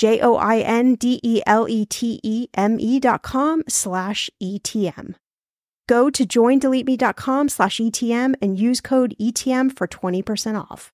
J O I N D E L E T E M E dot com slash ETM. Go to joindeleteme.com slash ETM and use code ETM for 20% off.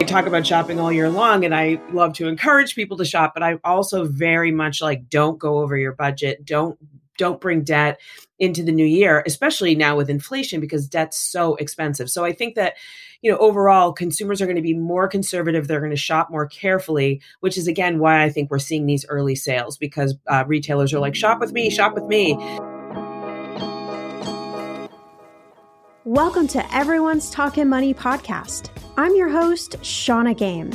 I talk about shopping all year long and I love to encourage people to shop, but I also very much like don't go over your budget. Don't don't bring debt into the new year, especially now with inflation because debt's so expensive. So I think that, you know, overall consumers are going to be more conservative. They're going to shop more carefully, which is again why I think we're seeing these early sales because uh, retailers are like, shop with me, shop with me. Welcome to Everyone's Talking Money podcast. I'm your host, Shannah Game.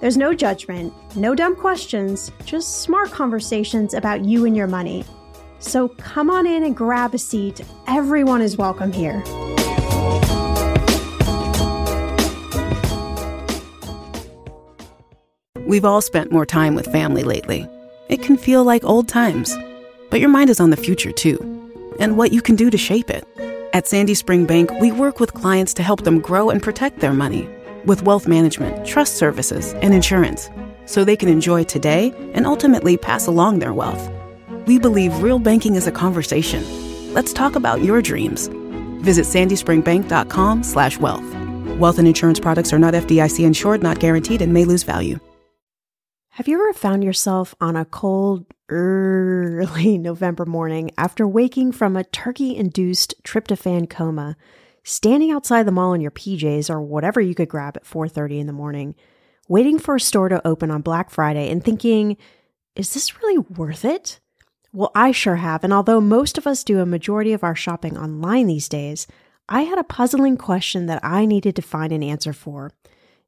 There's no judgment, no dumb questions, just smart conversations about you and your money. So come on in and grab a seat. Everyone is welcome here. We've all spent more time with family lately. It can feel like old times, but your mind is on the future too, and what you can do to shape it. At Sandy Spring Bank, we work with clients to help them grow and protect their money with wealth management, trust services, and insurance so they can enjoy today and ultimately pass along their wealth. We believe real banking is a conversation. Let's talk about your dreams. Visit sandyspringbank.com slash wealth. Wealth and insurance products are not FDIC insured, not guaranteed, and may lose value. Have you ever found yourself on a cold, early November morning after waking from a turkey induced tryptophan coma, standing outside the mall in your PJs or whatever you could grab at 4:30 in the morning, waiting for a store to open on Black Friday and thinking, is this really worth it? Well, I sure have. And although most of us do a majority of our shopping online these days, I had a puzzling question that I needed to find an answer for.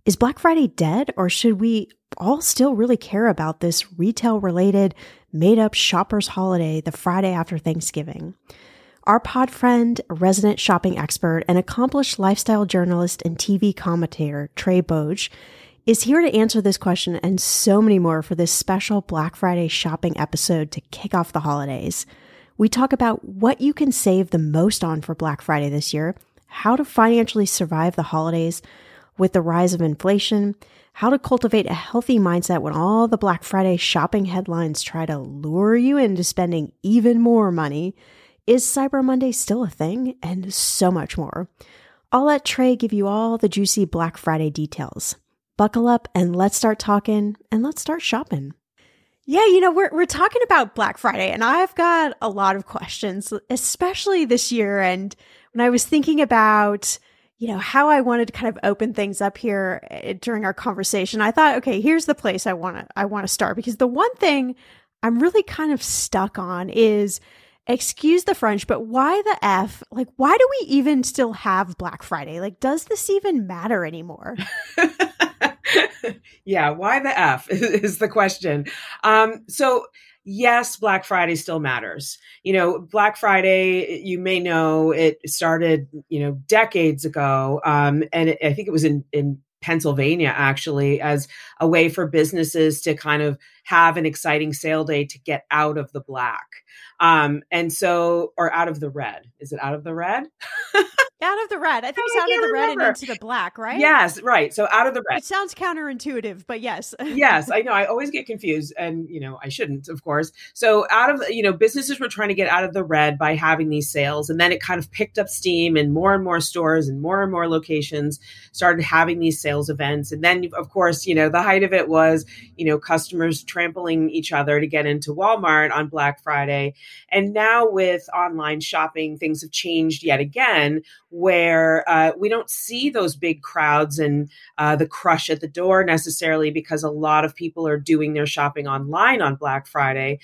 Is Black Friday dead, or should we all still really care about this retail related, made up shoppers holiday the Friday after Thanksgiving? Our pod friend, resident shopping expert, and accomplished lifestyle journalist and TV commentator, Trae Bodge, is here to answer this question and so many more for this special Black Friday shopping episode to kick off the holidays. We talk about what you can save the most on for Black Friday this year, how to financially survive the holidays with the rise of inflation, how to cultivate a healthy mindset when all the Black Friday shopping headlines try to lure you into spending even more money. Is Cyber Monday still a thing? And so much more. I'll let Trae give you all the juicy Black Friday details. Buckle up and let's start talking and let's start shopping. Yeah, you know, we're we're talking about Black Friday and I've got a lot of questions, especially this year and when I was thinking about you know, how I wanted to kind of open things up here eh, during our conversation, I thought, okay, here's the place I want to I want to start because the one thing I'm really kind of stuck on is excuse the French, but why the F? Like, why do we even still have Black Friday? Like, does this even matter anymore? yeah, why the F is the question. Um, so yes, Black Friday still matters. You know, Black Friday, you may know it started, you know, decades ago. Um, and it, I think it was in, in Pennsylvania actually as a way for businesses to kind of have an exciting sale day to get out of the black. Um, and so, or out of the red. Is it out of the red? out of the red. I think it's out of the remember. red and into the black, right? Yes, right. So out of the red. It sounds counterintuitive, but yes. yes, I know. I always get confused, and you know, I shouldn't, of course. So out of you know, businesses were trying to get out of the red by having these sales, and then it kind of picked up steam, and more and more stores and more and more locations started having these sales events, and then of course, you know, the height of it was you know customers trampling each other to get into Walmart on Black Friday and now with online shopping, things have changed yet again, where uh, we don't see those big crowds and uh, the crush at the door necessarily because a lot of people are doing their shopping online on Black Friday.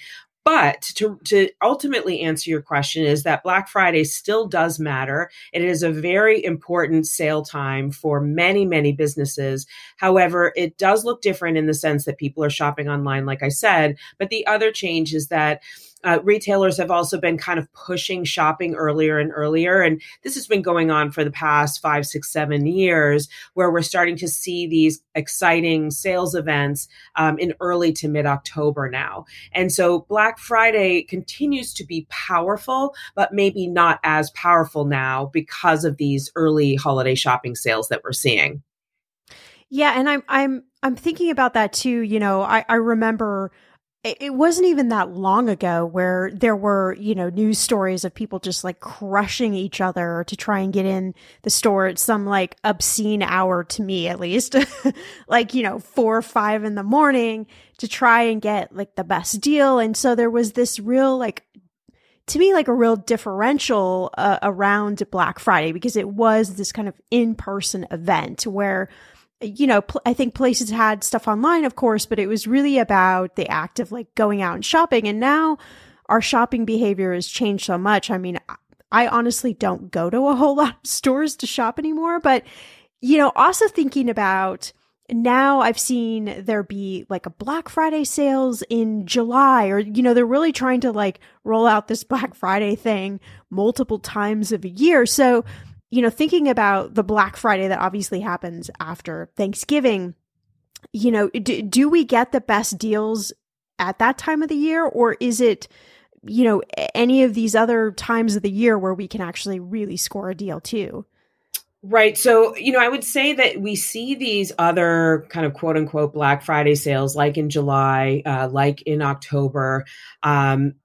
But to, to ultimately answer your question is that Black Friday still does matter. It is a very important sale time for many, many businesses. However, it does look different in the sense that people are shopping online, like I said. But the other change is that uh, retailers have also been kind of pushing shopping earlier and earlier. And this has been going on for the past five, six, seven years, where we're starting to see these exciting sales events um, in early to mid October now. And so Black Friday continues to be powerful, but maybe not as powerful now because of these early holiday shopping sales that we're seeing. Yeah, and I'm I'm I'm thinking about that too. You know, I, I remember it wasn't even that long ago where there were, you know, news stories of people just like crushing each other to try and get in the store at some like obscene hour to me, at least, like, you know, four or five in the morning to try and get like the best deal. And so there was this real, like, to me, like a real differential uh, around Black Friday because it was this kind of in person event where, you know, pl- I think places had stuff online, of course, but it was really about the act of like going out and shopping. And now our shopping behavior has changed so much. I mean, I honestly don't go to a whole lot of stores to shop anymore, but, you know, also thinking about now I've seen there be like a Black Friday sales in July, or, you know, they're really trying to like roll out this Black Friday thing multiple times of a year. So, you know, thinking about the Black Friday that obviously happens after Thanksgiving, you know, do, do we get the best deals at that time of the year or is it you know any of these other times of the year where we can actually really score a deal too Right. So, you know, I would say that we see these other kind of quote unquote Black Friday sales, like in July, uh, like in October. Um,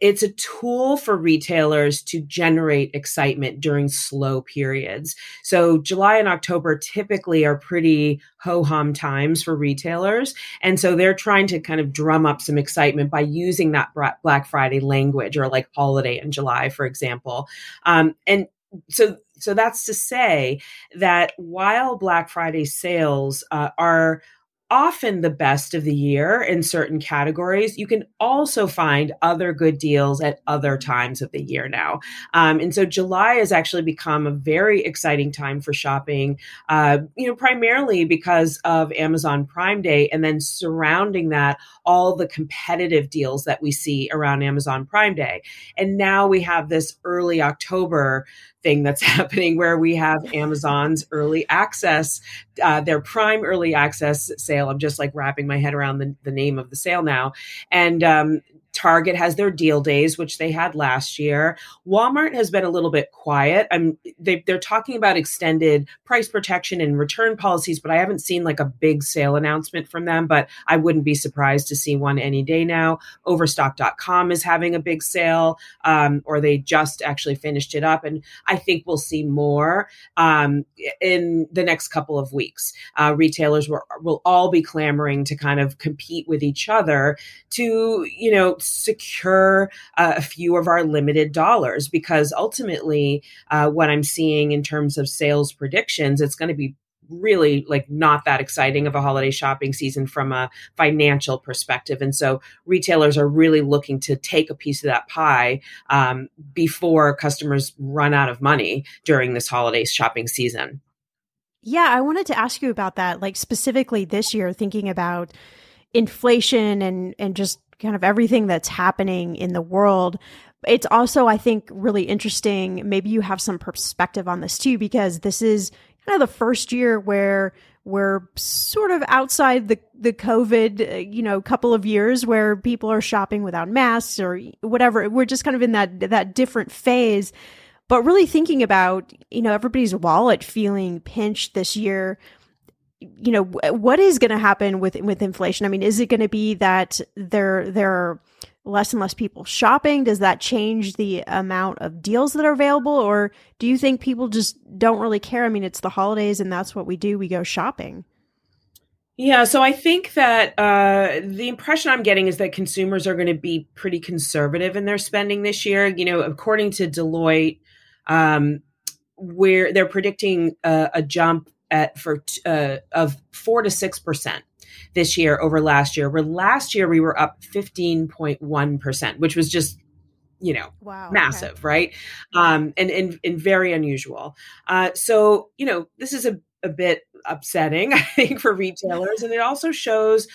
it's a tool for retailers to generate excitement during slow periods. So July and October typically are pretty ho hum times for retailers. And so they're trying to kind of drum up some excitement by using that Black Friday language or like holiday in July, for example. Um, and so, so that's to say that while Black Friday sales uh, are often the best of the year in certain categories. You can also find other good deals at other times of the year now. Um, and so July has actually become a very exciting time for shopping, uh, you know, primarily because of Amazon Prime Day and then surrounding that, all the competitive deals that we see around Amazon Prime Day. And now we have this early October thing that's happening where we have Amazon's early access, uh, their prime early access sale. I'm just like wrapping my head around the, the name of the sale now. And um, Target has their deal days, which they had last year. Walmart has been a little bit quiet. I'm they, are talking about extended price protection and return policies, but I haven't seen like a big sale announcement from them. But I wouldn't be surprised to see one any day now. Overstock.com is having a big sale, um, or they just actually finished it up, and I think we'll see more um, in the next couple of weeks. Uh, retailers will, will all be clamoring to kind of compete with each other to you know secure uh, a few of our limited dollars because ultimately, uh, what I'm seeing in terms of sales predictions, it's going to be really like not that exciting of a holiday shopping season from a financial perspective. And so retailers are really looking to take a piece of that pie um, before customers run out of money during this holiday shopping season. Yeah i wanted to ask you about that like specifically this year thinking about inflation and and just kind of everything that's happening in the world. It's also, I think, really interesting. Maybe you have some perspective on this too, because this is kind of the first year where we're sort of outside the the COVID, uh, you know, couple of years where people are shopping without masks or whatever. We're just kind of in that that different phase. But really thinking about, you know, everybody's wallet feeling pinched this year you know what is going to happen with with inflation? I mean is it going to be that there there are less and less people shopping? Does that change the amount of deals that are available? Or do you think people just don't really care? I mean it's the holidays and that's what we do. We go shopping. Yeah, so I think that uh, the impression I'm getting is that consumers are going to be pretty conservative in their spending this year. You know, according to Deloitte, um, where they're predicting a, a jump at for uh, of four to six percent this year over last year. Where last year we were up fifteen point one percent, which was just you know wow, massive, okay. right? Um, and, and and very unusual. Uh, so you know this is a a bit upsetting, I think, for retailers, and it also shows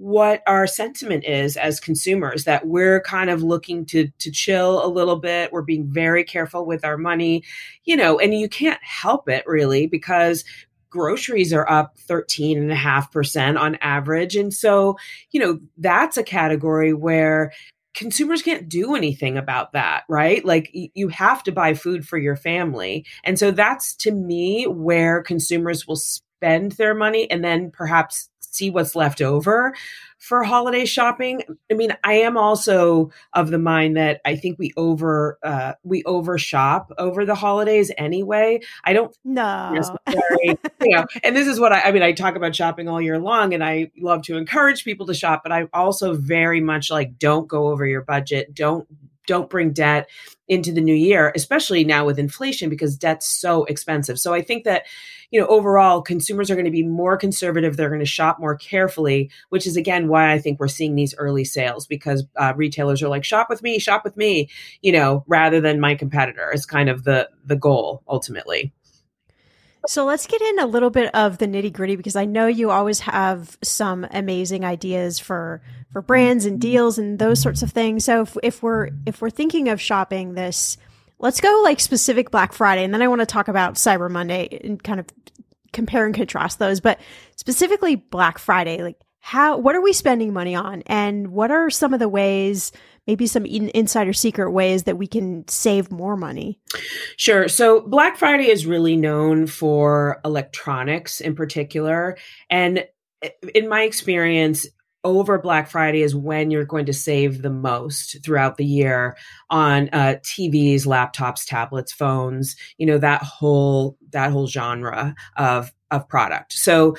what our sentiment is as consumers that we're kind of looking to to chill a little bit we're being very careful with our money you know and you can't help it really because groceries are up 13.5% on average and so you know that's a category where consumers can't do anything about that, right? Like you have to buy food for your family. And so that's to me where consumers will spend their money and then perhaps see what's left over for holiday shopping. I mean, I am also of the mind that I think we over uh, we over shop over the holidays anyway. I don't no necessarily, you know. And this is what I, I mean. I talk about shopping all year long, and I love to encourage people to shop, but I also very much like don't go over your budget. Don't don't bring debt into the new year, especially now with inflation because debt's so expensive. So I think that, you know, overall consumers are going to be more conservative. They're going to shop more carefully, which is again why I think we're seeing these early sales because uh, retailers are like, shop with me, shop with me, you know, rather than my competitor is kind of the the goal ultimately. So let's get in a little bit of the nitty gritty because I know you always have some amazing ideas for for brands and mm-hmm. deals and those sorts of things. So if, if we're if we're thinking of shopping this, let's go like specific Black Friday, and then I want to talk about Cyber Monday and kind of compare and contrast those. But specifically Black Friday, like how what are we spending money on, and what are some of the ways maybe some in- insider secret ways that we can save more money? Sure. So Black Friday is really known for electronics in particular. And in my experience, over Black Friday is when you're going to save the most throughout the year on uh, TVs, laptops, tablets, phones. You know that whole that whole genre of of product. So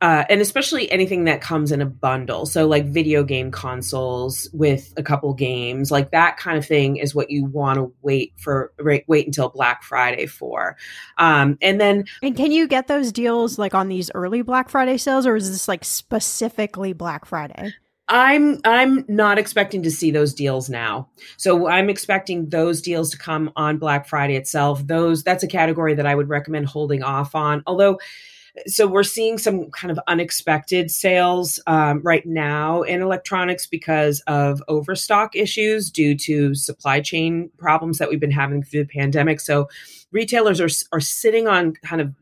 uh, and especially anything that comes in a bundle. So, like video game consoles with a couple games, like that kind of thing is what you want to wait for, wait, wait until Black Friday for. Um, and then, and can you get those deals like on these early Black Friday sales, or is this like specifically Black Friday? I'm I'm not expecting to see those deals now. So I'm expecting those deals to come on Black Friday itself. Those that's a category that I would recommend holding off on. Although so we're seeing some kind of unexpected sales um, right now in electronics because of overstock issues due to supply chain problems that we've been having through the pandemic. So retailers are are sitting on kind of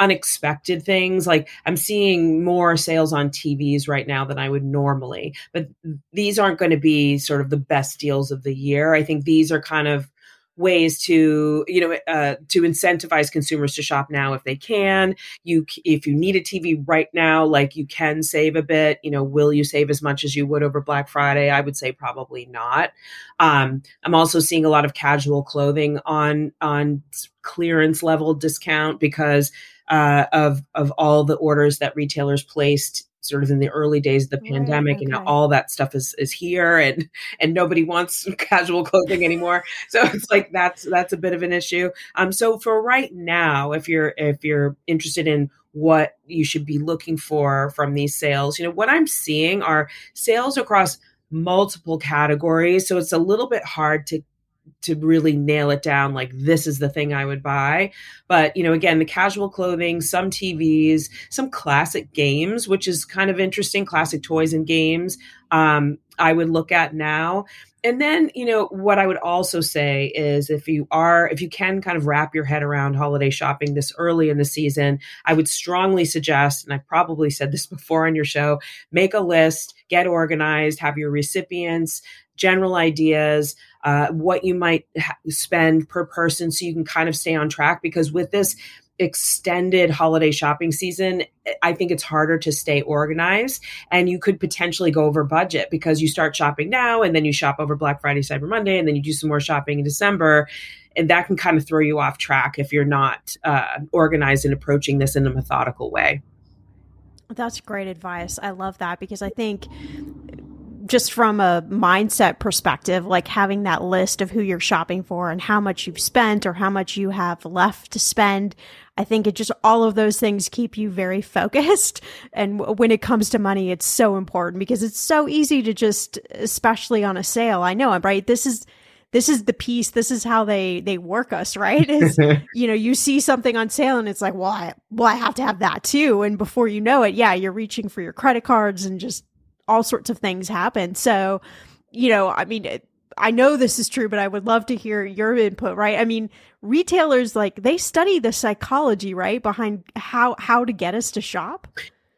unexpected things. Like I'm seeing more sales on TVs right now than I would normally, but these aren't going to be sort of the best deals of the year. I think these are kind of ways to you know uh, to incentivize consumers to shop now if they can. You if you need a tv right now like you can save a bit. You know will you save as much as you would over black friday? I would say probably not. Um, i'm also seeing a lot of casual clothing on on clearance level discount because uh, of of all the orders that retailers placed sort of in the early days of the right, pandemic okay. and all that stuff is is here and and nobody wants casual clothing anymore. So it's like that's that's a bit of an issue. Um so for right now if you're if you're interested in what you should be looking for from these sales you know what i'm seeing are sales across multiple categories. So it's a little bit hard to to really nail it down like this is the thing I would buy. But, you know, again, the casual clothing, some TVs, some classic games, which is kind of interesting, classic toys and games. Um, I would look at now. And then, you know, what I would also say is if you are, if you can kind of wrap your head around holiday shopping this early in the season, I would strongly suggest, and I probably said this before on your show, make a list, get organized, have your recipients, general ideas, uh, what you might ha- spend per person so you can kind of stay on track. Because with this extended holiday shopping season, I think it's harder to stay organized and you could potentially go over budget because you start shopping now and then you shop over Black Friday, Cyber Monday, and then you do some more shopping in December. And that can kind of throw you off track if you're not uh, organized and approaching this in a methodical way. That's great advice. I love that because I think just from a mindset perspective, like having that list of who you're shopping for and how much you've spent or how much you have left to spend, I think it just all of those things keep you very focused. And when it comes to money, it's so important because it's so easy to just, especially on a sale. I know, right? This is, this is the piece this is how they they work us right is you know you see something on sale and it's like well I, well I have to have that too and before you know it yeah you're reaching for your credit cards and just all sorts of things happen. So, you know, I mean, I know this is true, but I would love to hear your input, right? I mean, retailers like they study the psychology, right, behind how how to get us to shop.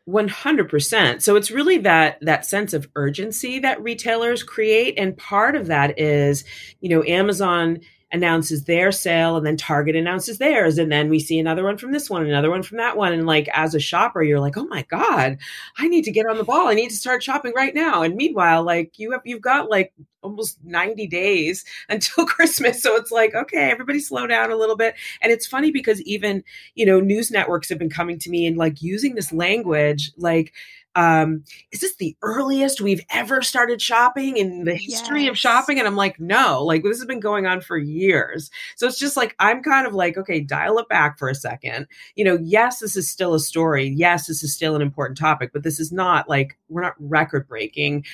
100%. So it's really that that sense of urgency that retailers create and part of that is, you know, Amazon announces their sale and then Target announces theirs. And then we see another one from this one, another one from that one. And like as a shopper, you're like, oh my God, I need to get on the ball. I need to start shopping right now. And meanwhile, like you have you've got like almost 90 days until Christmas. So it's like, okay, everybody slow down a little bit. And it's funny because even, you know, news networks have been coming to me and like using this language, like, um, is this the earliest we've ever started shopping in the history yes. of shopping? And I'm like, no, like this has been going on for years. So it's just like, I'm kind of like, okay, dial it back for a second. You know, yes, this is still a story. Yes, this is still an important topic, but this is not like, we're not record breaking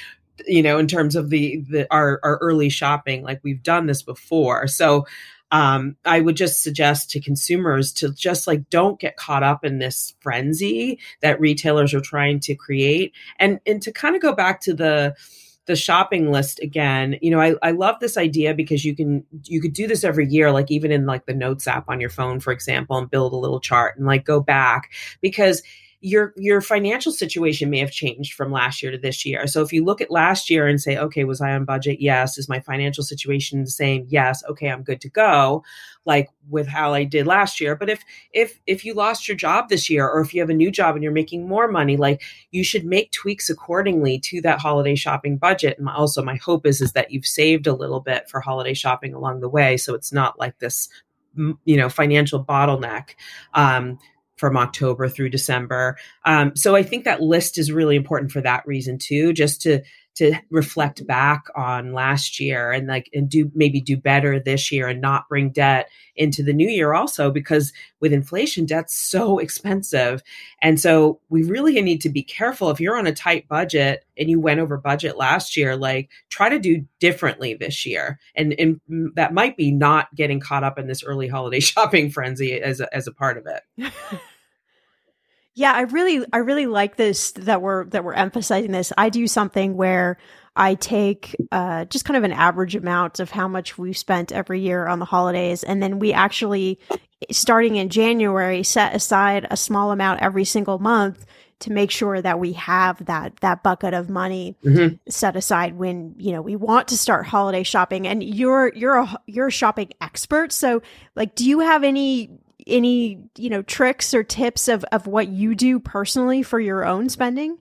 you know in terms of the the our our early shopping like we've done this before so um, I would just suggest to consumers to just like don't get caught up in this frenzy that retailers are trying to create, and and to kind of go back to the the shopping list again you know I, I love this idea because you can you could do this every year like even in like the notes app on your phone for example and build a little chart and like go back because your your financial situation may have changed from last year to this year. So if you look at last year and say, okay, was I on budget? Yes. Is my financial situation the same? Yes. Okay, I'm good to go. Like with how I did last year. But if if if you lost your job this year or if you have a new job and you're making more money, like you should make tweaks accordingly to that holiday shopping budget. And also my hope is is that you've saved a little bit for holiday shopping along the way so it's not like this you know financial bottleneck um, from October through December. Um, so I think that list is really important for that reason too, just to to reflect back on last year and like and do maybe do better this year and not bring debt into the new year also because with inflation debt's so expensive. And so we really need to be careful. If you're on a tight budget and you went over budget last year like try to do differently this year. And and that might be not getting caught up in this early holiday shopping frenzy as a, as a part of it Yeah, I really I really like this that we're that we're emphasizing this. I do something where I take uh, just kind of an average amount of how much we've spent every year on the holidays, and then we actually, starting in January, set aside a small amount every single month to make sure that we have that that bucket of money mm-hmm. set aside when you know we want to start holiday shopping. And you're you're a you're a shopping expert, so like, do you have any any you know tricks or tips of of what you do personally for your own spending?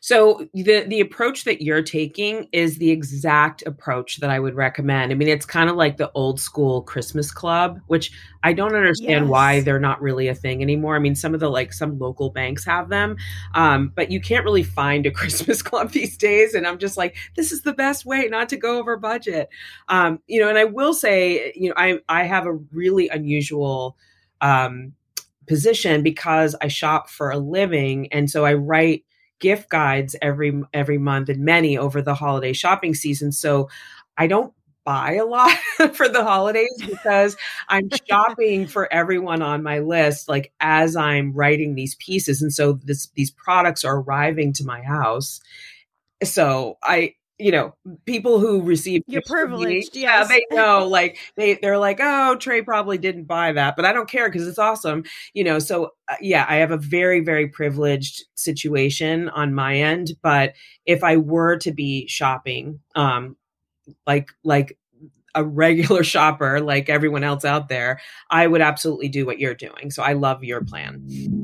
So the the approach that you're taking is the exact approach that i would recommend. I mean it's kind of like the old school christmas club which i don't understand yes. why they're not really a thing anymore. I mean some of the like some local banks have them um, but you can't really find a christmas club these days and i'm just like this is the best way not to go over budget. Um, you know and i will say you know i i have a really unusual um, position because I shop for a living, and so I write gift guides every every month and many over the holiday shopping season. So I don't buy a lot for the holidays because I'm shopping for everyone on my list like as I'm writing these pieces. And so this these products are arriving to my house. So I you know, people who receive you're privileged. Yeah, they know. Like they they're like, oh, Trae probably didn't buy that, but I don't care because it's awesome. You know, so uh, yeah, I have a very very privileged situation on my end. But if I were to be shopping, um, like like a regular shopper, like everyone else out there, I would absolutely do what you're doing. So I love your plan.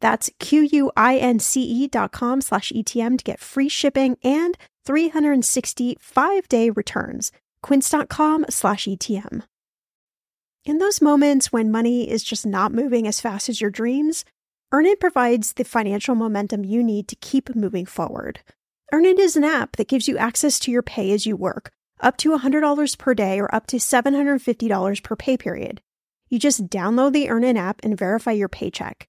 That's Q-U-I-N-C-E dot com slash ETM to get free shipping and 365 day returns. Quince.com slash ETM. In those moments when money is just not moving as fast as your dreams, Earnin provides the financial momentum you need to keep moving forward. Earnin is an app that gives you access to your pay as you work, up to $100 per day or up to $750 per pay period. You just download the Earnin app and verify your paycheck.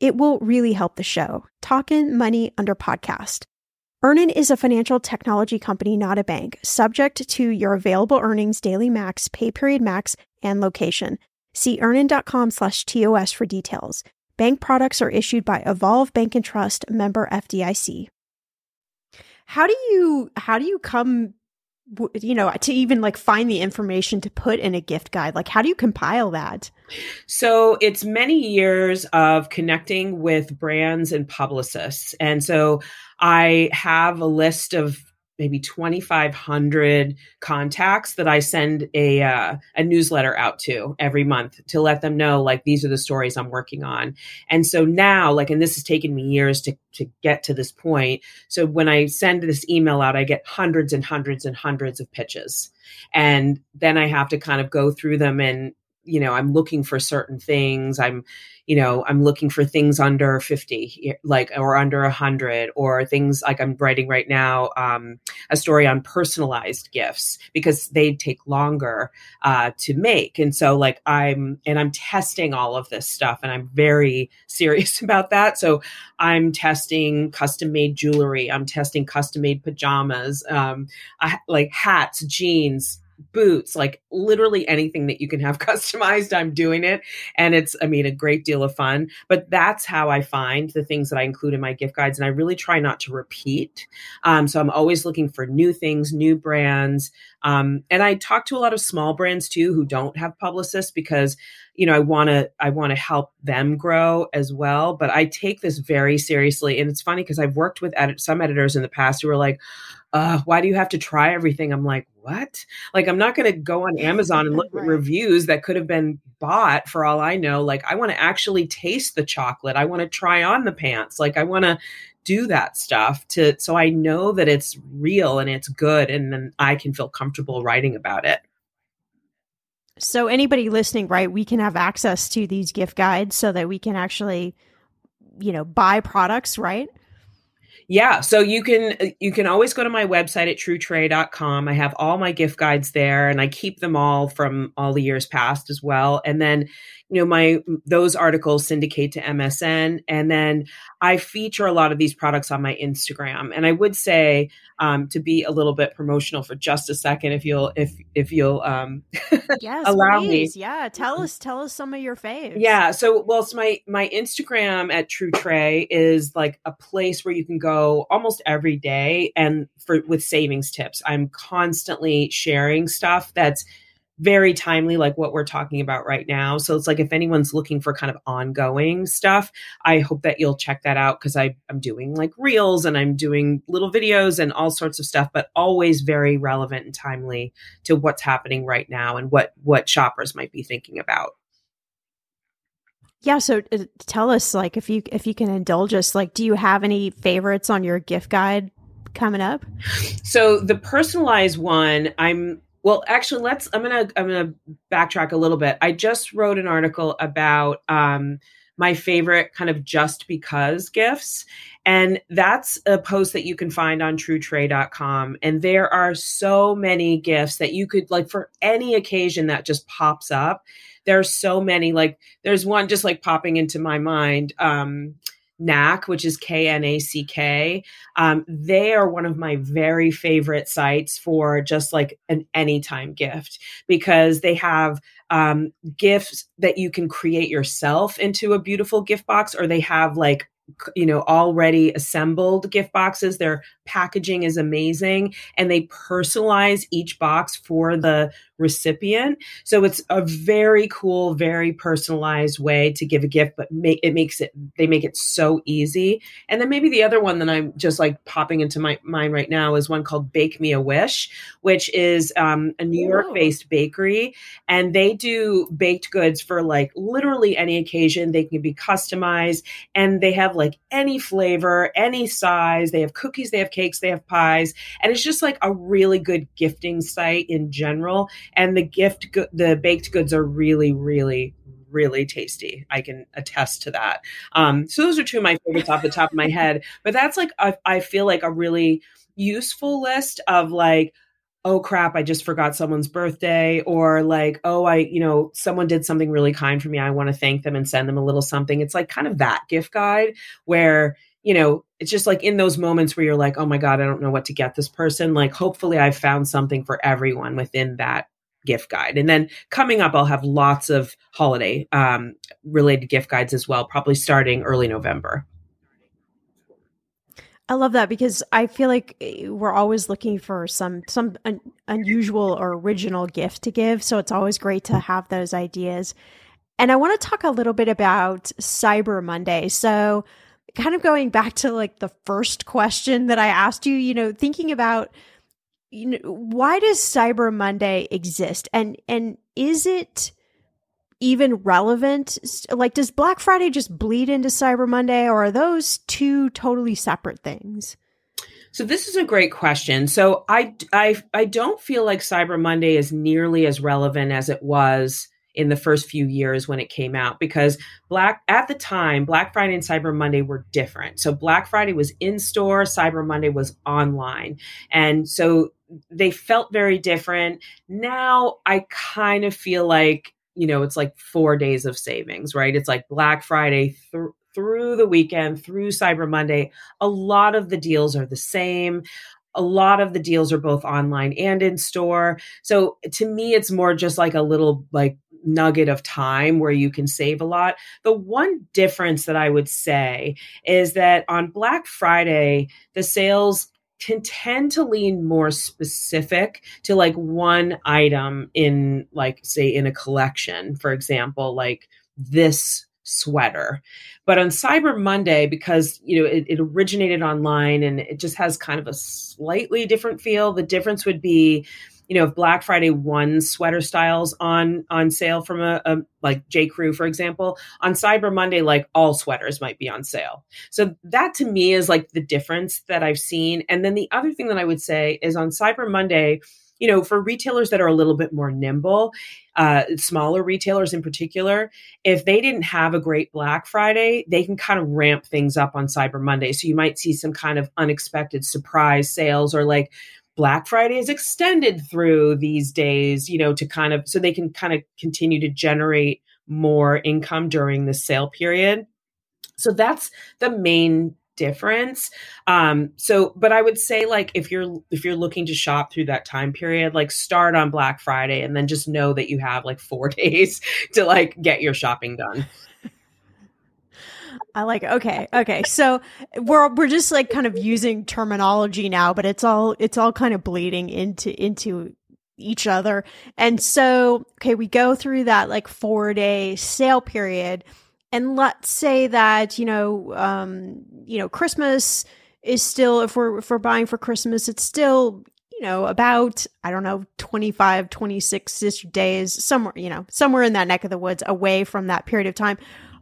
It will really help the show. Talkin' Money under podcast. Earnin is a financial technology company, not a bank, subject to your available earnings, daily max, pay period max, and location. See earnin.com slash TOS for details. Bank products are issued by Evolve Bank and Trust, member FDIC. How do you how do you come you know to even like find the information to put in a gift guide. Like how do you compile that? So it's many years of connecting with brands and publicists. And so i have a list of maybe 2500 contacts that I send a uh, a newsletter out to every month to let them know like these are the stories I'm working on. And so now like and this has taken me years to to get to this point. So when I send this email out I get hundreds and hundreds and hundreds of pitches. And then I have to kind of go through them and you know i'm looking for certain things i'm you know i'm looking for things under 50 like or under 100 or things like i'm writing right now um, a story on personalized gifts because they take longer uh, to make. And so like i'm and i'm testing all of this stuff and i'm very serious about that. So i'm testing custom made jewelry i'm testing custom made pajamas um, I, like hats jeans boots, like literally anything that you can have customized, I'm doing it. And it's, I mean, a great deal of fun. But that's how I find the things that I include in my gift guides. And I really try not to repeat. Um, so I'm always looking for new things, new brands. Um, and I talk to a lot of small brands too who don't have publicists because you know i want to i want to help them grow as well but i take this very seriously and it's funny because i've worked with edit- some editors in the past who are like uh, why do you have to try everything? I'm like, what? Like, I'm not going to go on Amazon and look right. at reviews that could have been bought for all I know. Like, I want to actually taste the chocolate. I want to try on the pants. Like, I want to do that stuff to so I know that it's real and it's good, and then I can feel comfortable writing about it. So, anybody listening, right, we can have access to these gift guides so that we can actually, you know, buy products, right? Yeah, so you can you can always go to my website at truetrae.com. I have all my gift guides there and I keep them all from all the years past as well. And then you know my those articles syndicate to msn and then i feature a lot of these products on my instagram and i would say um, to be a little bit promotional for just a second if you'll if if you'll um yes allow please. me yeah tell us tell us some of your faves yeah so well it's my my instagram at True Trae is like a place where you can go almost every day and for with savings tips i'm constantly sharing stuff that's very timely, like what we're talking about right now. So it's like if anyone's looking for kind of ongoing stuff, I hope that you'll check that out because I'm doing like reels and I'm doing little videos and all sorts of stuff, but always very relevant and timely to what's happening right now and what what shoppers might be thinking about. Yeah, so uh, tell us like if you if you can indulge us like do you have any favorites on your gift guide coming up? So the personalized one, I'm well actually let's I'm going to I'm going to backtrack a little bit. I just wrote an article about um my favorite kind of just because gifts. And that's a post that you can find on truetrae.com. And there are so many gifts that you could like for any occasion that just pops up there's so many like there's one just like popping into my mind um knack which is k-n-a-c-k um, they are one of my very favorite sites for just like an anytime gift because they have um, gifts that you can create yourself into a beautiful gift box or they have like you know already assembled gift boxes. Their packaging is amazing and they personalize each box for the recipient. So it's a very cool very personalized way to give a gift but make, it makes it they make it so easy. And then maybe the other one that i'm just like popping into my mind right now is one called bake me a wish which is um, a new york based bakery. And they do baked goods for like literally any occasion. They can be customized and they have like any flavor, any size. They have cookies, they have cakes, they have pies, and it's just like a really good gifting site in general. And the gift, the baked goods are really, really, really tasty. I can attest to that. Um, so those are two of my favorites off the top of my head. But that's like a, I feel like a really useful list of like oh crap, I just forgot someone's birthday, or like, oh, I, you know, someone did something really kind for me. I want to thank them and send them a little something. It's like kind of that gift guide where, you know, it's just like in those moments where you're like, oh my God, I don't know what to get this person. Like, hopefully, I've found something for everyone within that gift guide. And then coming up, I'll have lots of holiday um, related gift guides as well, probably starting early November. I love that because I feel like eh, we're always looking for some some un- unusual or original gift to give, so it's always great to have those ideas. And I want to talk a little bit about Cyber Monday. So, kind of going back to like the first question that I asked you, you know, thinking about you know why does Cyber Monday exist and and is it even relevant? Like, does Black Friday just bleed into Cyber Monday, or are those two totally separate things? So this is a great question. So I, I, I don't feel like Cyber Monday is nearly as relevant as it was in the first few years when it came out because black at the time black friday and cyber monday were different so black friday was in store cyber monday was online and so they felt very different now i kind of feel like you know, it's like four days of savings, right? It's like Black Friday th- through the weekend, through Cyber Monday. A lot of the deals are the same. A lot of the deals are both online and in store. So to me, it's more just like a little like nugget of time where you can save a lot. The one difference that I would say is that on Black Friday, the sales can tend to lean more specific to like one item in like say in a collection. For example like this sweater. But on cyber monday because you know it, it, originated online and it just has kind of a slightly different feel the difference would be you know, if Black Friday one sweater styles on on sale from a, a like J Crew, for example, on Cyber Monday, like all sweaters might be on sale. So that to me is like the difference that I've seen. And then the other thing that I would say is on Cyber Monday, you know, for retailers that are a little bit more nimble, uh, smaller retailers in particular, if they didn't have a great Black Friday, they can kind of ramp things up on Cyber Monday. So you might see some kind of unexpected surprise sales or like Black Friday is extended through these days, you know, to kind of so they can kind of continue to generate more income during the sale period. So that's the main difference. Um, so, but I would say like if you're if you're looking to shop through that time period, like start on Black Friday and then just know that you have like four days to like get your shopping done. I like okay, okay. So we're we're just like kind of using terminology now, but it's all it's all kind of bleeding into into each other. And so, okay, we go through that like four day sale period. And let's say that, you know, um, you know, Christmas is still, if we're, if we're buying for Christmas, it's still, you know, about, I don't know, 25, 26 ish days, somewhere, you know, somewhere in that neck of the woods away from that period of time.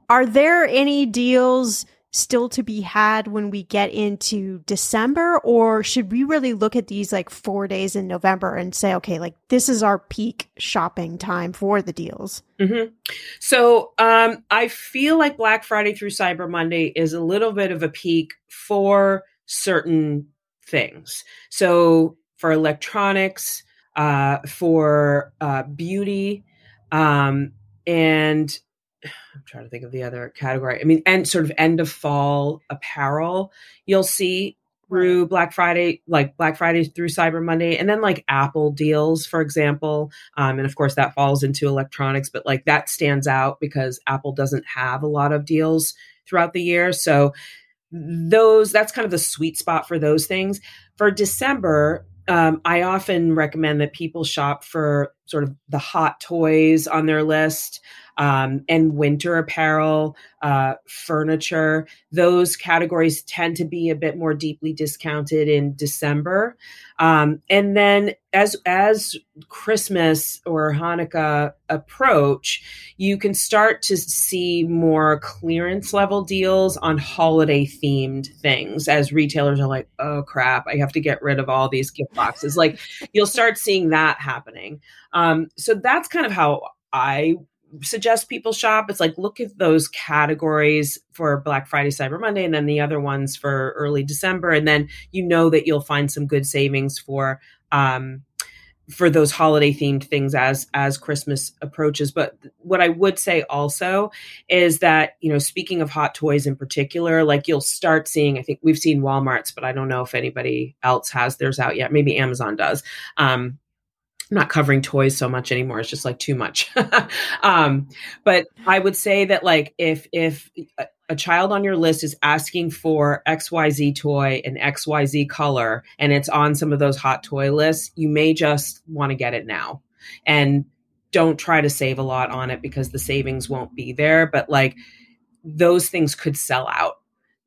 Are there any deals still to be had when we get into December? Or should we really look at these like four days in November and say, okay, like this is our peak shopping time for the deals? Mm-hmm. So um, I feel like Black Friday through Cyber Monday is a little bit of a peak for certain things. So for electronics, uh, for uh, beauty, um, and I'm trying to think of the other category. I mean, and sort of end of fall apparel you'll see through Black Friday, like Black Friday through Cyber Monday, and then like Apple deals, for example. Um, and of course, that falls into electronics, but like that stands out because Apple doesn't have a lot of deals throughout the year. So those that's kind of the sweet spot for those things. For December, um, I often recommend that people shop for sort of the hot toys on their list um, and winter apparel, uh, furniture. Those categories tend to be a bit more deeply discounted in December. Um, and then as as Christmas or Hanukkah approach, you can start to see more clearance level deals on holiday themed things as retailers are like, oh crap, I have to get rid of all these gift boxes. like you'll start seeing that happening. Um, so that's kind of how I suggest people shop. It's like look at those categories for Black Friday, Cyber Monday, and then the other ones for early December, and then you know that you'll find some good savings for um, for those holiday themed things as as Christmas approaches. But what I would say also is that you know, speaking of hot toys in particular, like you'll start seeing. I think we've seen WalMarts, but I don't know if anybody else has theirs out yet. Maybe Amazon does. Um, I'm not covering toys so much anymore. It's just like too much. um, but I would say that like if if a child on your list is asking for XYZ toy and XYZ color and it's on some of those hot toy lists, you may just want to get it now. And don't try to save a lot on it because the savings won't be there. But like those things could sell out.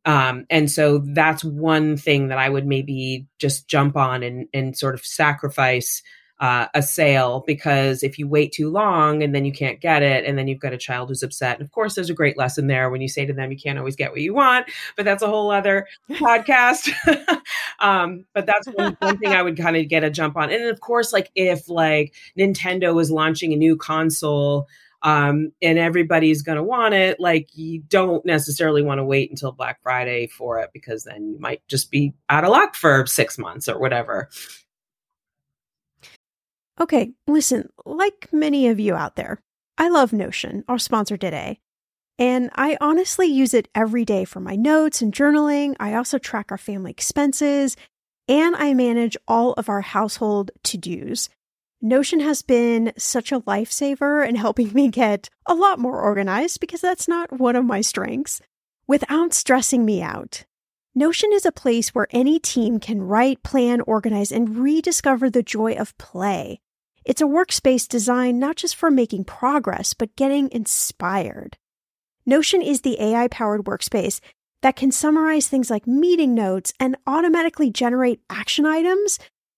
Um, and so that's one thing that I would maybe just jump on and, and sort of sacrifice uh, a sale because if you wait too long and then you can't get it and then you've got a child who's upset. And of course there's a great lesson there when you say to them you can't always get what you want but that's a whole other podcast. Um, but that's one, one thing i would kind of get a jump on. And of course like if like nintendo is launching a new console um, and everybody's going to want it, like you don't necessarily want to wait until Black Friday for it because then you might just be out of luck for six months or whatever. Okay, listen, like many of you out there, I love Notion, our sponsor today. And I honestly use it every day for my notes and journaling. I also track our family expenses and I manage all of our household to dos. Notion has been such a lifesaver in helping me get a lot more organized because that's not one of my strengths without stressing me out. Notion is a place where any team can write, plan, organize, and rediscover the joy of play. It's a workspace designed not just for making progress, but getting inspired. Notion is the AI powered workspace that can summarize things like meeting notes and automatically generate action items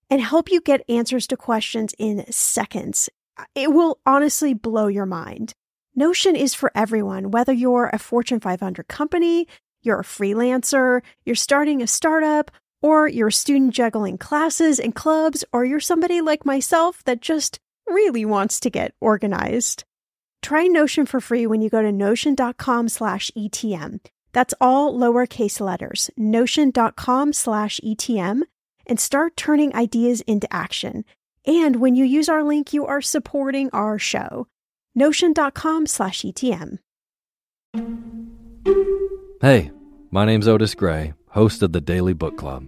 and help you get answers to questions in seconds. It will honestly blow your mind. Notion is for everyone, whether you're a Fortune 500 company, you're a freelancer, you're starting a startup, or you're a student juggling classes and clubs, or you're somebody like myself that just really wants to get organized. Try Notion for free when you go to notion.com slash ETM. That's all lowercase letters, notion.com slash ETM, and start turning ideas into action. And when you use our link, you are supporting our show. Notion.com slash ETM. Hey, my name's Otis Gray, host of the Daily Book Club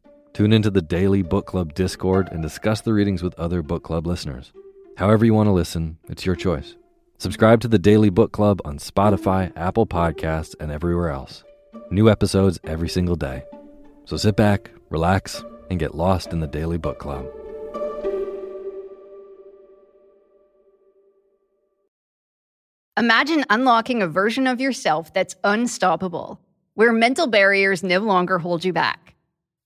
Tune into the daily book club Discord and discuss the readings with other book club listeners. However, you want to listen, it's your choice. Subscribe to the Daily Book Club on Spotify, Apple Podcasts, and everywhere else. New episodes every single day. So sit back, relax, and get lost in the Daily Book Club. Imagine unlocking a version of yourself that's unstoppable, where mental barriers no longer hold you back.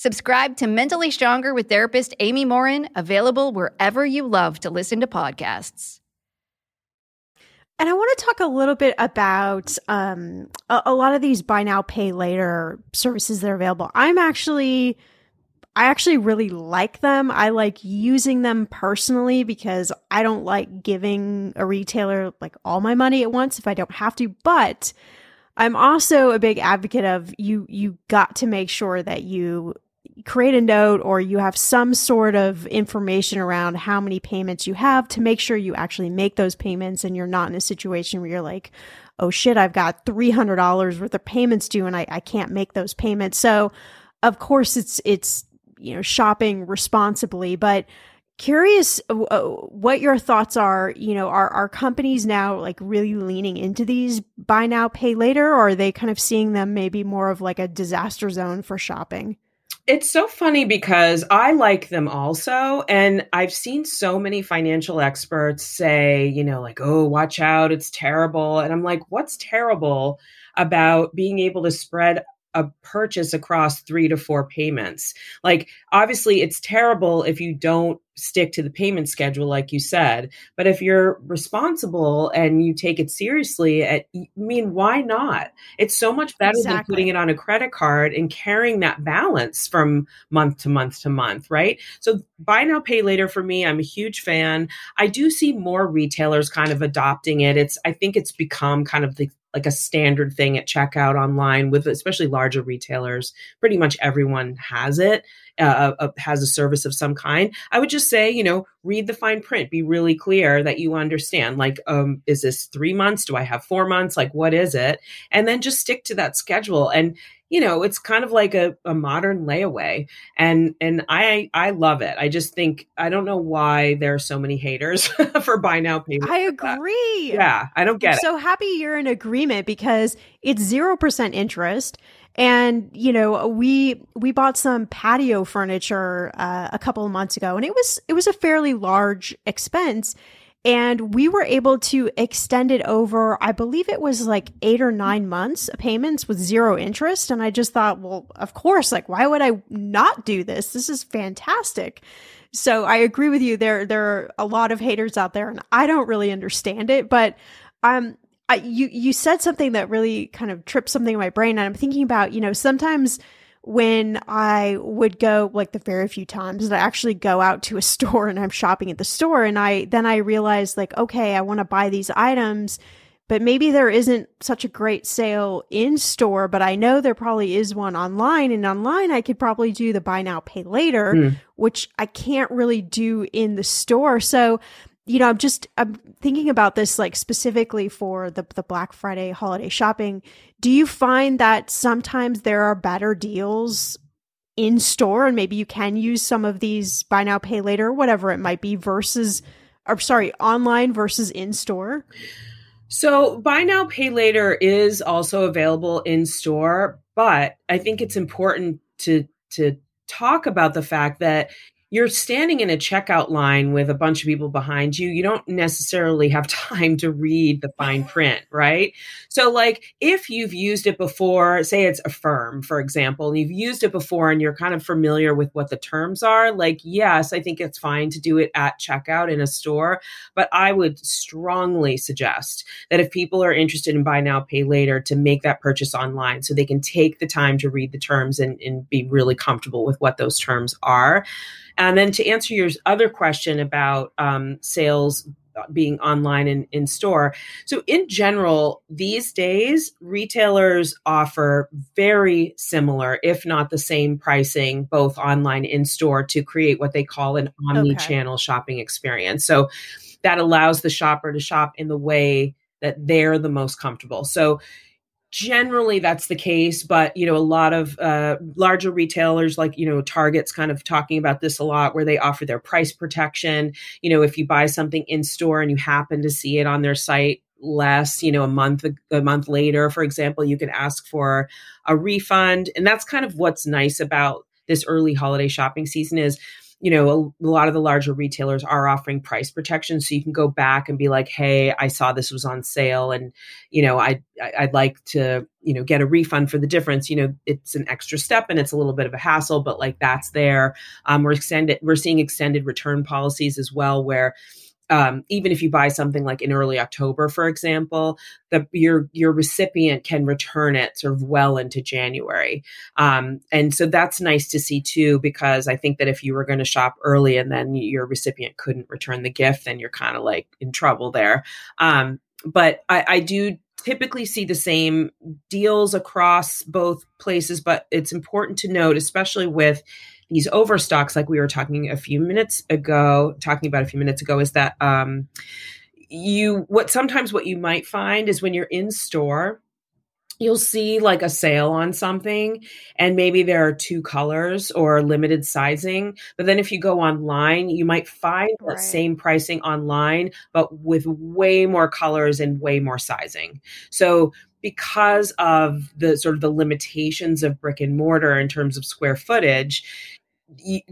Subscribe to Mentally Stronger with therapist Amy Morin, available wherever you love to listen to podcasts. And I want to talk a little bit about um, a, a lot of these buy now, pay later services that are available. I'm actually I actually really like them. I like using them personally because I don't like giving a retailer like all my money at once if I don't have to. But I'm also a big advocate of you you got to make sure that you create a note or you have some sort of information around how many payments you have to make sure you actually make those payments and you're not in a situation where you're like, oh shit, I've got $300 worth of payments due and I, I can't make those payments. So, of course, it's, it's you know shopping responsibly but curious uh, uh, what your thoughts are you know are are companies now like really leaning into these buy now pay later or are they kind of seeing them maybe more of like a disaster zone for shopping it's so funny because I like them also. And I've seen so many financial experts say, you know, like, oh, watch out, it's terrible. And I'm like, what's terrible about being able to spread a purchase across three to four payments. Like, obviously, it's terrible if you don't stick to the payment schedule, like you said. But if you're responsible and you take it seriously, eh, I mean, why not? It's so much better exactly. than putting it on a credit card and carrying that balance from month to month to month, right? So, buy now, pay later for me, I'm a huge fan. I do see more retailers kind of adopting it. It's, I think it's become kind of the like a standard thing at checkout online with especially larger retailers. Pretty much everyone has it, uh, uh, uh, has a service of some kind. I would just say, you know, read the fine print, be really clear that you understand. Like, um, is this three months? Do I have four months? Like, what is it? And then just stick to that schedule. And you know it's kind of like a, a modern layaway and and i i love it i just think i don't know why there are so many haters for buy now pay i agree yeah i don't get I'm it so happy you're in agreement because it's 0% interest and you know we we bought some patio furniture uh, a couple of months ago and it was it was a fairly large expense and we were able to extend it over, I believe it was like eight or nine months of payments with zero interest. And I just thought, well, of course, like, why would I not do this? This is fantastic. So I agree with you. There, there are a lot of haters out there, and I don't really understand it. But um, I, you you said something that really kind of tripped something in my brain, and I'm thinking about you know sometimes when I would go like the very few times that I actually go out to a store and I'm shopping at the store and I then I realize like okay I want to buy these items but maybe there isn't such a great sale in store but I know there probably is one online and online I could probably do the buy now pay later mm. which I can't really do in the store so you know, I'm just I'm thinking about this like specifically for the the Black Friday holiday shopping. Do you find that sometimes there are better deals in store and maybe you can use some of these buy now pay later whatever it might be versus or sorry, online versus in store? So, buy now, pay later is also available in store, but I think it's important to to talk about the fact that you're standing in a checkout line with a bunch of people behind you. You don't necessarily have time to read the fine print, right? So, like, if you've used it before, say it's Affirm, for example, and you've used it before and you're kind of familiar with what the terms are, like, yes, I think it's fine to do it at checkout in a store. But I would strongly suggest that if people are interested in buy now, pay later, to make that purchase online so they can take the time to read the terms and, and be really comfortable with what those terms are. And then to answer your other question about um, sales being online and in store. So, in general, these days, retailers offer very similar, if not the same pricing, both online in store to create what they call an omni channel okay. shopping experience. So, that allows the shopper to shop in the way that they're the most comfortable. So, generally that's the case but you know a lot of uh, larger retailers like you know target's kind of talking about this a lot where they offer their price protection. You know if you buy something in store and you happen to see it on their site less you know a month a month later for example you can ask for a refund. And that's kind of what's nice about this early holiday shopping season is you know, a, a, lot of the larger retailers are offering price protection. So you can go back and be like, Hey, I saw this was on sale and, you know, I, I'd like to, you know, get a refund for the difference. You know, it's an extra step and it's a little bit of a hassle, but like that's there. Um, we're extended, we're seeing extended return policies as well, where, um, even if you buy something like in early October, for example, the your your recipient can return it sort of well into January, um, and so that's nice to see too. Because I think that if you were going to shop early and then your recipient couldn't return the gift, then you're kind of like in trouble there. Um, but I, I do typically see the same deals across both places, but it's important to note, especially with these overstocks, like we were talking a few minutes ago, talking about a few minutes ago, is that um, you what sometimes what you might find is when you're in store, you'll see like a sale on something and maybe there are two colors or limited sizing but then if you go online you might find right. that same pricing online but with way more colors and way more sizing so because of the sort of the limitations of brick and mortar in terms of square footage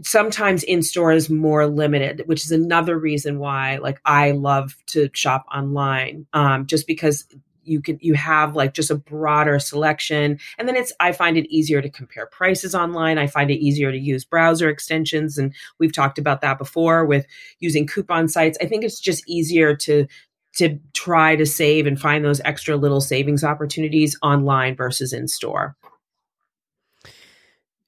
sometimes in store is more limited which is another reason why like i love to shop online um, just because you can you have like just a broader selection. And then it's i find it easier to compare prices online. I find it easier to use browser extensions and we've talked about that before with using coupon sites. I think it's just easier to to try to save and find those extra little savings opportunities online versus in store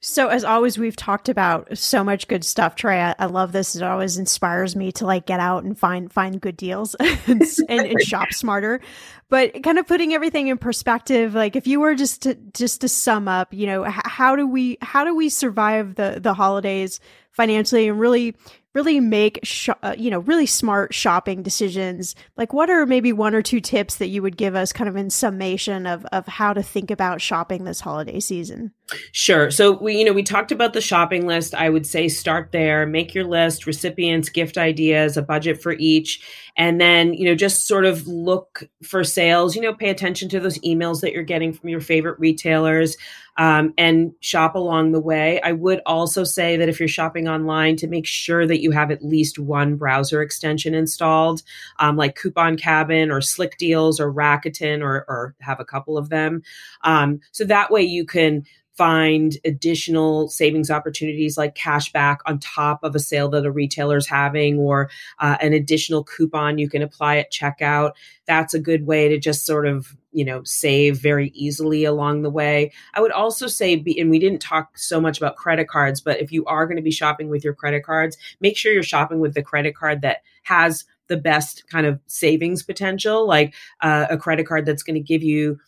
so as always, we've talked about so much good stuff, Trae. I, I, love this. It always inspires me to like get out and find find good deals and, and, and, shop smarter. But kind of putting everything in perspective, like if you were just to just to sum up, you know, how do we how do we survive the the holidays financially and really really make sh- uh, you know really smart shopping decisions. Like what are maybe one or two tips that you would give us kind of in summation of of how to think about shopping this holiday season? Sure. So we you know we talked about the shopping list. I would say start there make your list recipients gift ideas a budget for each and then you know just sort of look for sales you know pay attention to those emails that you're getting from your favorite retailers um, and shop along the way. I would also say that if you're shopping online, to make sure that you have at least one browser extension installed, um, like Coupon Cabin or Slick Deals or Rakuten, or, or have a couple of them. Um, so that way you can find additional savings opportunities like cash back on top of a sale that a retailer is having or uh, an additional coupon you can apply at checkout that's a good way to just sort of you know save very easily along the way i would also say be, and we didn't talk so much about credit cards but if you are going to be shopping with your credit cards make sure you're shopping with the credit card that has the best kind of savings potential like uh, a credit card that's going to give you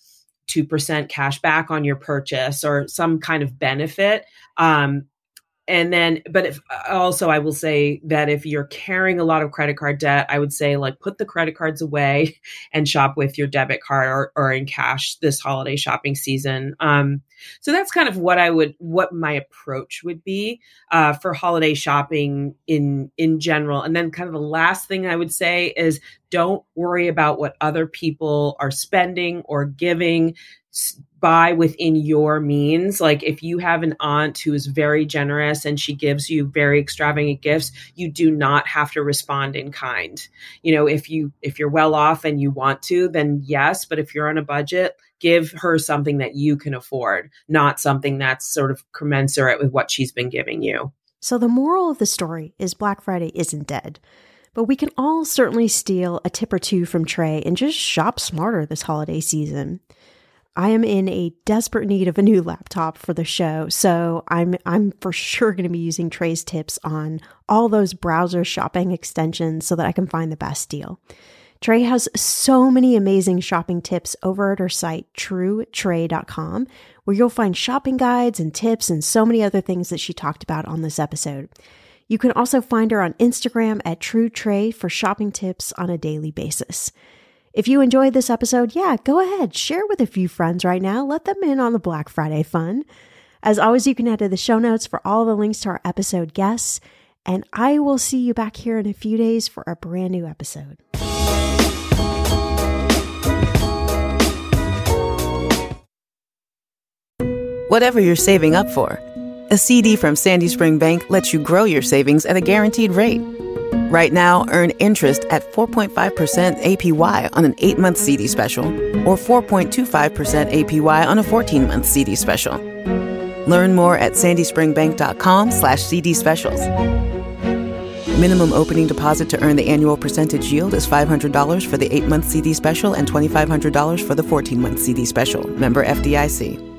2% cash back on your purchase or some kind of benefit. Um, and then, but if also, I will say that if you're carrying a lot of credit card debt, I would say like put the credit cards away and shop with your debit card or, or in cash this holiday shopping season. Um, so that's kind of what I would, what my approach would be uh, for holiday shopping in in general. And then kind of the last thing I would say is don't worry about what other people are spending or giving buy within your means. Like if you have an aunt who is very generous and she gives you very extravagant gifts, you do not have to respond in kind. You know, if you if you're well off and you want to, then yes, but if you're on a budget, give her something that you can afford, not something that's sort of commensurate with what she's been giving you. So the moral of the story is Black Friday isn't dead. But we can all certainly steal a tip or two from Trae and just shop smarter this holiday season. I am in a desperate need of a new laptop for the show, so I'm I'm for sure going to be using Trae's tips on all those browser shopping extensions so that I can find the best deal. Trey has so many amazing shopping tips over at her site truetrae.com where you'll find shopping guides and tips and so many other things that she talked about on this episode. You can also find her on Instagram at truetrey for shopping tips on a daily basis. If you enjoyed this episode, yeah, go ahead, share with a few friends right now. Let them in on the Black Friday fun. As always, you can head to the show notes for all the links to our episode guests. And I will see you back here in a few days for a brand new episode. Whatever you're saving up for, a CD from Sandy Spring Bank lets you grow your savings at a guaranteed rate Right now, earn interest at 4.5% APY on an 8 month CD special or 4.25% APY on a 14 month CD special. Learn more at sandyspringbank.com slash CD specials. Minimum opening deposit to earn the annual percentage yield is $500 for the 8 month CD special and $2,500 for the 14 month CD special. Member FDIC.